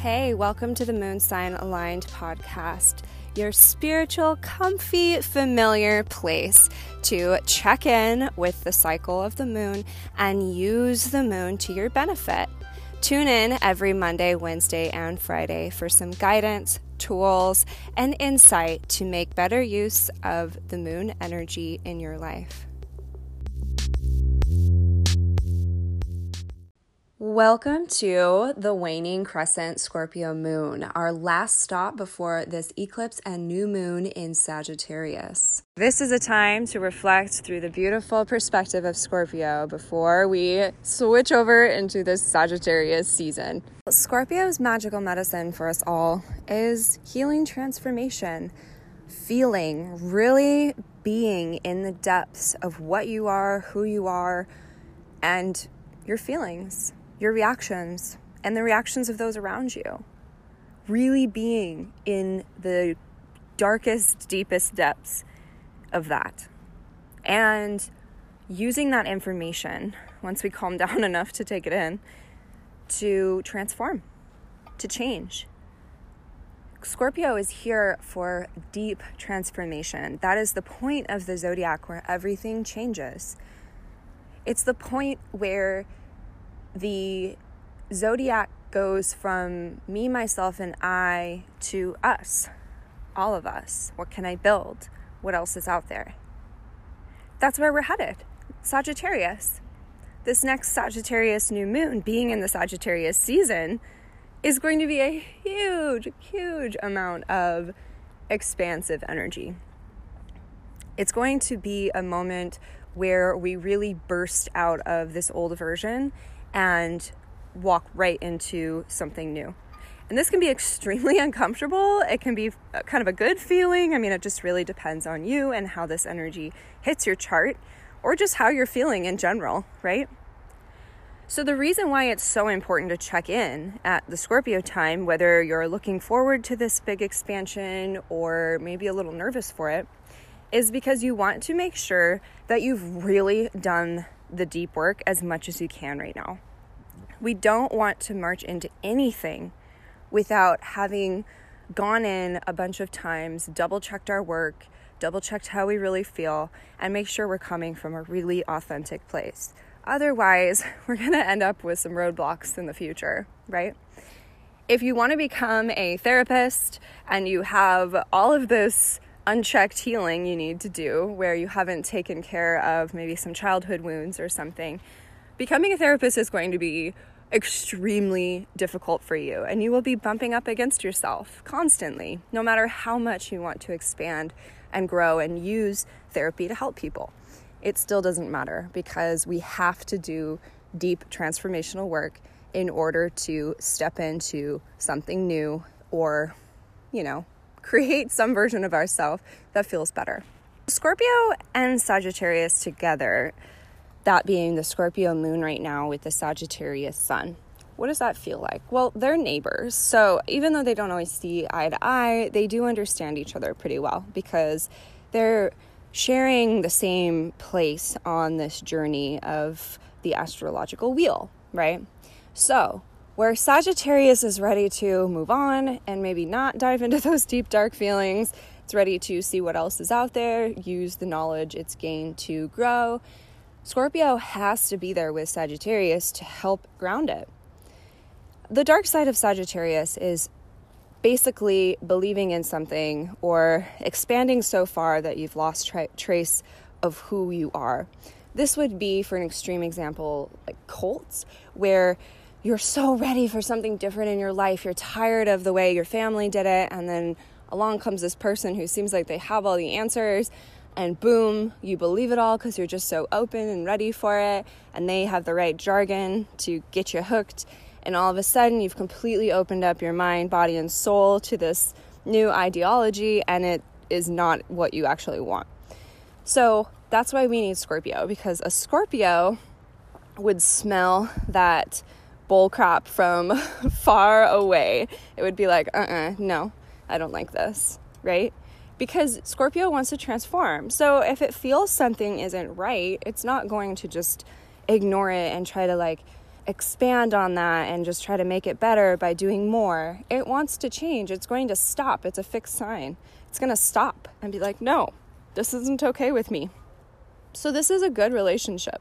Hey, welcome to the Moon Sign Aligned podcast, your spiritual, comfy, familiar place to check in with the cycle of the moon and use the moon to your benefit. Tune in every Monday, Wednesday, and Friday for some guidance, tools, and insight to make better use of the moon energy in your life. Welcome to the waning crescent Scorpio moon, our last stop before this eclipse and new moon in Sagittarius. This is a time to reflect through the beautiful perspective of Scorpio before we switch over into this Sagittarius season. Scorpio's magical medicine for us all is healing transformation, feeling, really being in the depths of what you are, who you are, and your feelings your reactions and the reactions of those around you. Really being in the darkest, deepest depths of that. And using that information, once we calm down enough to take it in, to transform, to change. Scorpio is here for deep transformation. That is the point of the zodiac where everything changes. It's the point where the zodiac goes from me, myself, and I to us, all of us. What can I build? What else is out there? That's where we're headed. Sagittarius. This next Sagittarius new moon, being in the Sagittarius season, is going to be a huge, huge amount of expansive energy. It's going to be a moment where we really burst out of this old version and walk right into something new. And this can be extremely uncomfortable. It can be uh, kind of a good feeling. I mean, it just really depends on you and how this energy hits your chart or just how you're feeling in general, right? So, the reason why it's so important to check in at the Scorpio time, whether you're looking forward to this big expansion or maybe a little nervous for it, is because you want to make sure that you've really done the deep work as much as you can right now. We don't want to march into anything without having gone in a bunch of times, double checked our work, double checked how we really feel, and make sure we're coming from a really authentic place. Otherwise, we're going to end up with some roadblocks in the future, right? If you want to become a therapist and you have all of this unchecked healing you need to do where you haven't taken care of maybe some childhood wounds or something, becoming a therapist is going to be extremely difficult for you and you will be bumping up against yourself constantly, no matter how much you want to expand and grow and use therapy to help people. It still doesn't matter because we have to do deep transformational work in order to step into something new or, you know, create some version of ourselves that feels better. Scorpio and Sagittarius together, that being the Scorpio moon right now with the Sagittarius sun. What does that feel like? Well, they're neighbors. So even though they don't always see eye to eye, they do understand each other pretty well because they're sharing the same place on this journey of the astrological wheel, right? So where Sagittarius is ready to move on and maybe not dive into those deep, dark feelings. It's ready to see what else is out there, use the knowledge it's gained to grow. Scorpio has to be there with Sagittarius to help ground it. The dark side of Sagittarius is basically believing in something or expanding so far that you've lost tra- trace of who you are. This would be, for an extreme example, like cults, where you're so ready for something different in your life. You're tired of the way your family did it. And then along comes this person who seems like they have all the answers. And boom, you believe it all because you're just so open and ready for it. And they have the right jargon to get you hooked. And all of a sudden, you've completely opened up your mind, body, and soul to this new ideology. And it is not what you actually want. So that's why we need Scorpio because a Scorpio would smell that bullcrap from far away, it would be like, uh uh-uh, uh no, I don't like this, right? Because Scorpio wants to transform. So if it feels something isn't right, it's not going to just ignore it and try to like expand on that and just try to make it better by doing more. It wants to change. It's going to stop. It's a fixed sign. It's going to stop and be like, no, this isn't okay with me. So, this is a good relationship,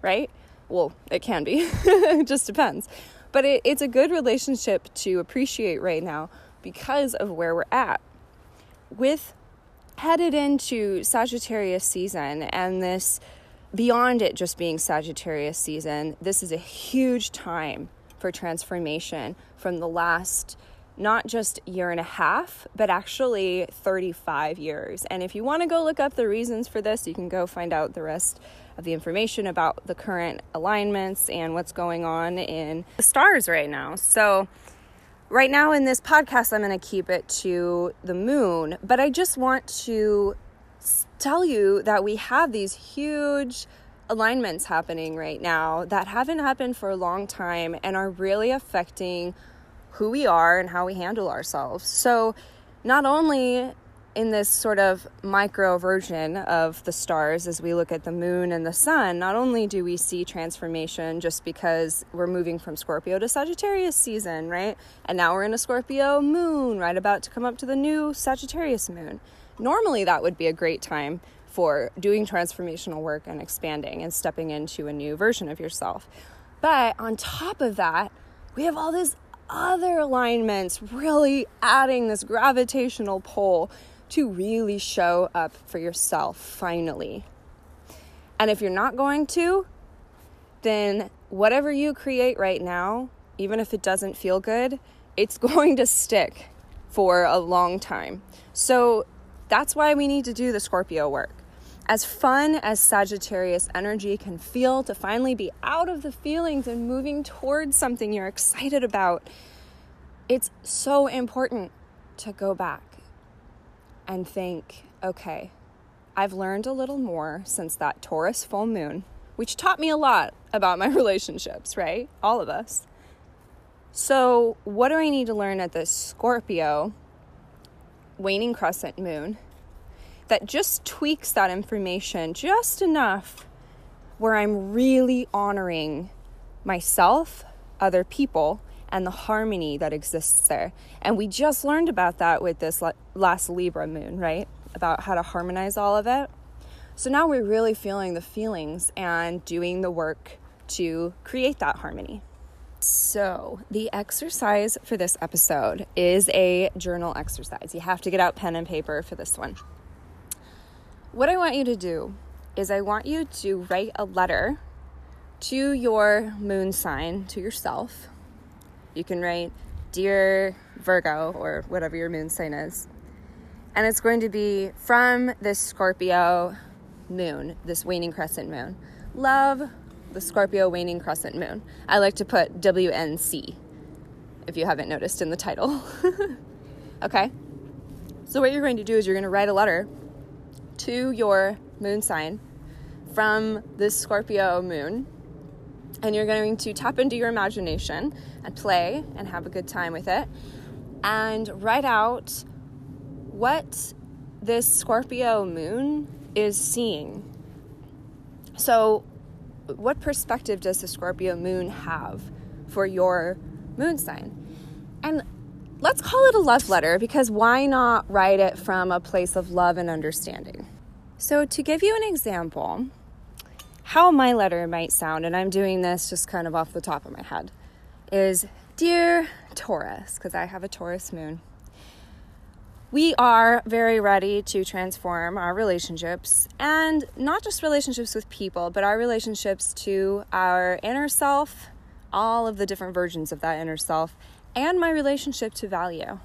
right? Well, it can be, it just depends. But it, it's a good relationship to appreciate right now because of where we're at. With headed into Sagittarius season and this beyond it just being Sagittarius season, this is a huge time for transformation from the last not just year and a half, but actually 35 years. And if you want to go look up the reasons for this, you can go find out the rest of the information about the current alignments and what's going on in the stars right now. So, right now in this podcast, I'm going to keep it to the moon, but I just want to tell you that we have these huge alignments happening right now that haven't happened for a long time and are really affecting who we are and how we handle ourselves. So, not only in this sort of micro version of the stars as we look at the moon and the sun, not only do we see transformation just because we're moving from Scorpio to Sagittarius season, right? And now we're in a Scorpio moon, right about to come up to the new Sagittarius moon. Normally, that would be a great time for doing transformational work and expanding and stepping into a new version of yourself. But on top of that, we have all these other alignments really adding this gravitational pull to really show up for yourself finally. And if you're not going to, then whatever you create right now, even if it doesn't feel good, it's going to stick for a long time. So that's why we need to do the Scorpio work. As fun as Sagittarius energy can feel to finally be out of the feelings and moving towards something you're excited about, it's so important to go back and think, okay, I've learned a little more since that Taurus full moon, which taught me a lot about my relationships, right? All of us. So, what do I need to learn at this Scorpio waning crescent moon that just tweaks that information just enough where I'm really honoring myself, other people, and the harmony that exists there. And we just learned about that with this last Libra moon, right? About how to harmonize all of it. So now we're really feeling the feelings and doing the work to create that harmony. So, the exercise for this episode is a journal exercise. You have to get out pen and paper for this one. What I want you to do is, I want you to write a letter to your moon sign, to yourself. You can write, Dear Virgo, or whatever your moon sign is. And it's going to be from this Scorpio moon, this waning crescent moon. Love the Scorpio waning crescent moon. I like to put WNC if you haven't noticed in the title. okay? So, what you're going to do is you're going to write a letter to your moon sign from this Scorpio moon, and you're going to tap into your imagination and play and have a good time with it, and write out what this Scorpio moon is seeing. So, what perspective does the Scorpio moon have for your moon sign? And let's call it a love letter because why not write it from a place of love and understanding? So, to give you an example, how my letter might sound, and I'm doing this just kind of off the top of my head, is Dear Taurus, because I have a Taurus moon we are very ready to transform our relationships and not just relationships with people, but our relationships to our inner self, all of the different versions of that inner self, and my relationship to value.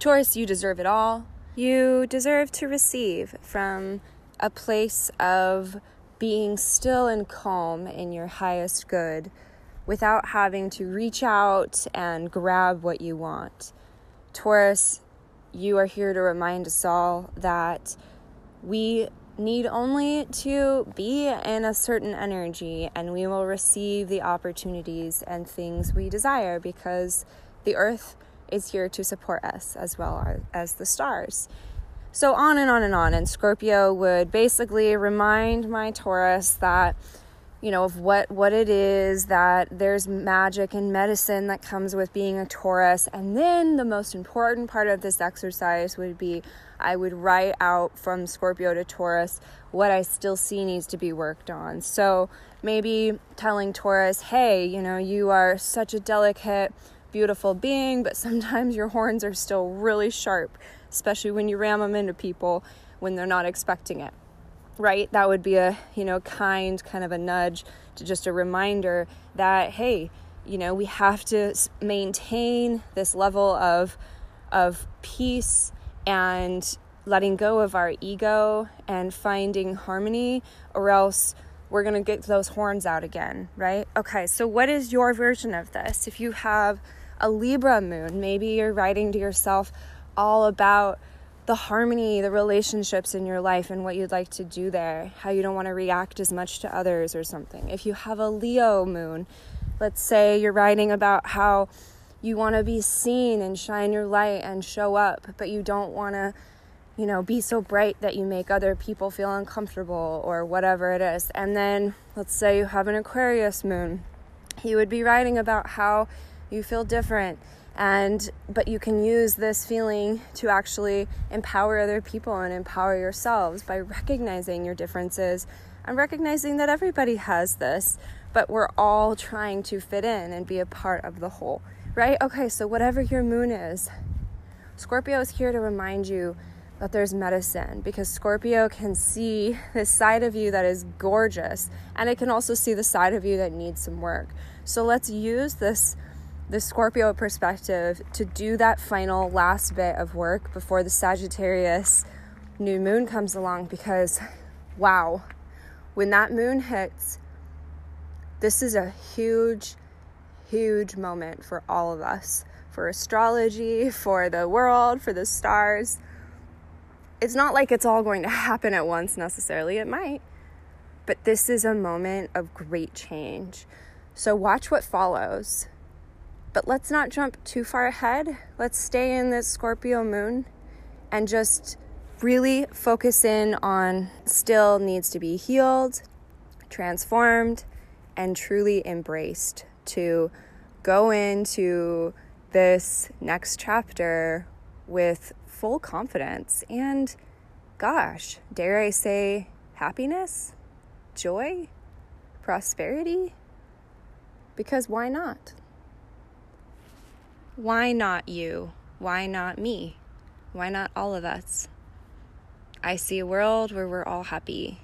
Taurus, you deserve it all. You deserve to receive from a place of being still and calm in your highest good without having to reach out and grab what you want. Taurus, you are here to remind us all that we need only to be in a certain energy and we will receive the opportunities and things we desire because the earth is here to support us as well as the stars. So, on and on and on. And Scorpio would basically remind my Taurus that you know of what what it is that there's magic and medicine that comes with being a Taurus and then the most important part of this exercise would be I would write out from Scorpio to Taurus what I still see needs to be worked on so maybe telling Taurus hey you know you are such a delicate beautiful being but sometimes your horns are still really sharp especially when you ram them into people when they're not expecting it right? That would be a, you know, kind kind of a nudge to just a reminder that hey, you know, we have to maintain this level of of peace and letting go of our ego and finding harmony or else we're going to get those horns out again, right? Okay, so what is your version of this? If you have a Libra moon, maybe you're writing to yourself all about the harmony, the relationships in your life and what you'd like to do there, how you don't want to react as much to others or something. If you have a Leo moon, let's say you're writing about how you want to be seen and shine your light and show up, but you don't want to, you know, be so bright that you make other people feel uncomfortable or whatever it is. And then let's say you have an Aquarius moon, you would be writing about how you feel different and but you can use this feeling to actually empower other people and empower yourselves by recognizing your differences and recognizing that everybody has this but we're all trying to fit in and be a part of the whole right okay so whatever your moon is scorpio is here to remind you that there's medicine because Scorpio can see this side of you that is gorgeous and it can also see the side of you that needs some work. So let's use this the Scorpio perspective to do that final last bit of work before the Sagittarius new moon comes along because wow, when that moon hits, this is a huge, huge moment for all of us, for astrology, for the world, for the stars. It's not like it's all going to happen at once necessarily, it might, but this is a moment of great change. So, watch what follows but let's not jump too far ahead. Let's stay in this Scorpio moon and just really focus in on still needs to be healed, transformed, and truly embraced to go into this next chapter with full confidence and, gosh, dare I say, happiness, joy, prosperity? Because why not? Why not you? Why not me? Why not all of us? I see a world where we're all happy,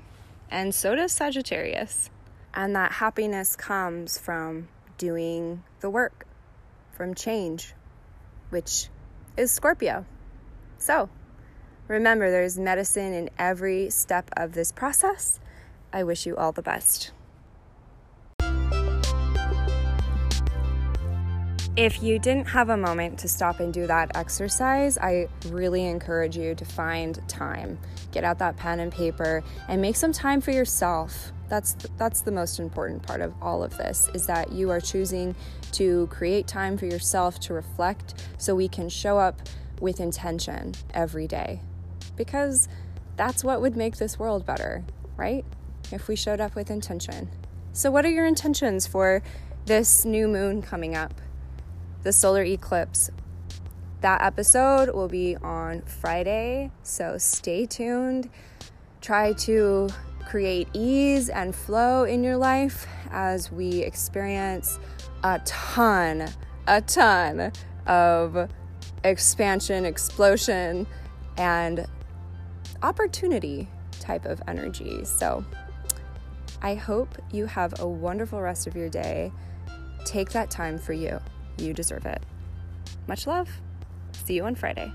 and so does Sagittarius. And that happiness comes from doing the work, from change, which is Scorpio. So, remember, there's medicine in every step of this process. I wish you all the best. If you didn't have a moment to stop and do that exercise, I really encourage you to find time. Get out that pen and paper and make some time for yourself. That's that's the most important part of all of this is that you are choosing to create time for yourself to reflect so we can show up with intention every day. Because that's what would make this world better, right? If we showed up with intention. So what are your intentions for this new moon coming up? The solar eclipse. That episode will be on Friday, so stay tuned. Try to create ease and flow in your life as we experience a ton, a ton of expansion, explosion, and opportunity type of energy. So, I hope you have a wonderful rest of your day. Take that time for you. You deserve it. Much love. See you on Friday.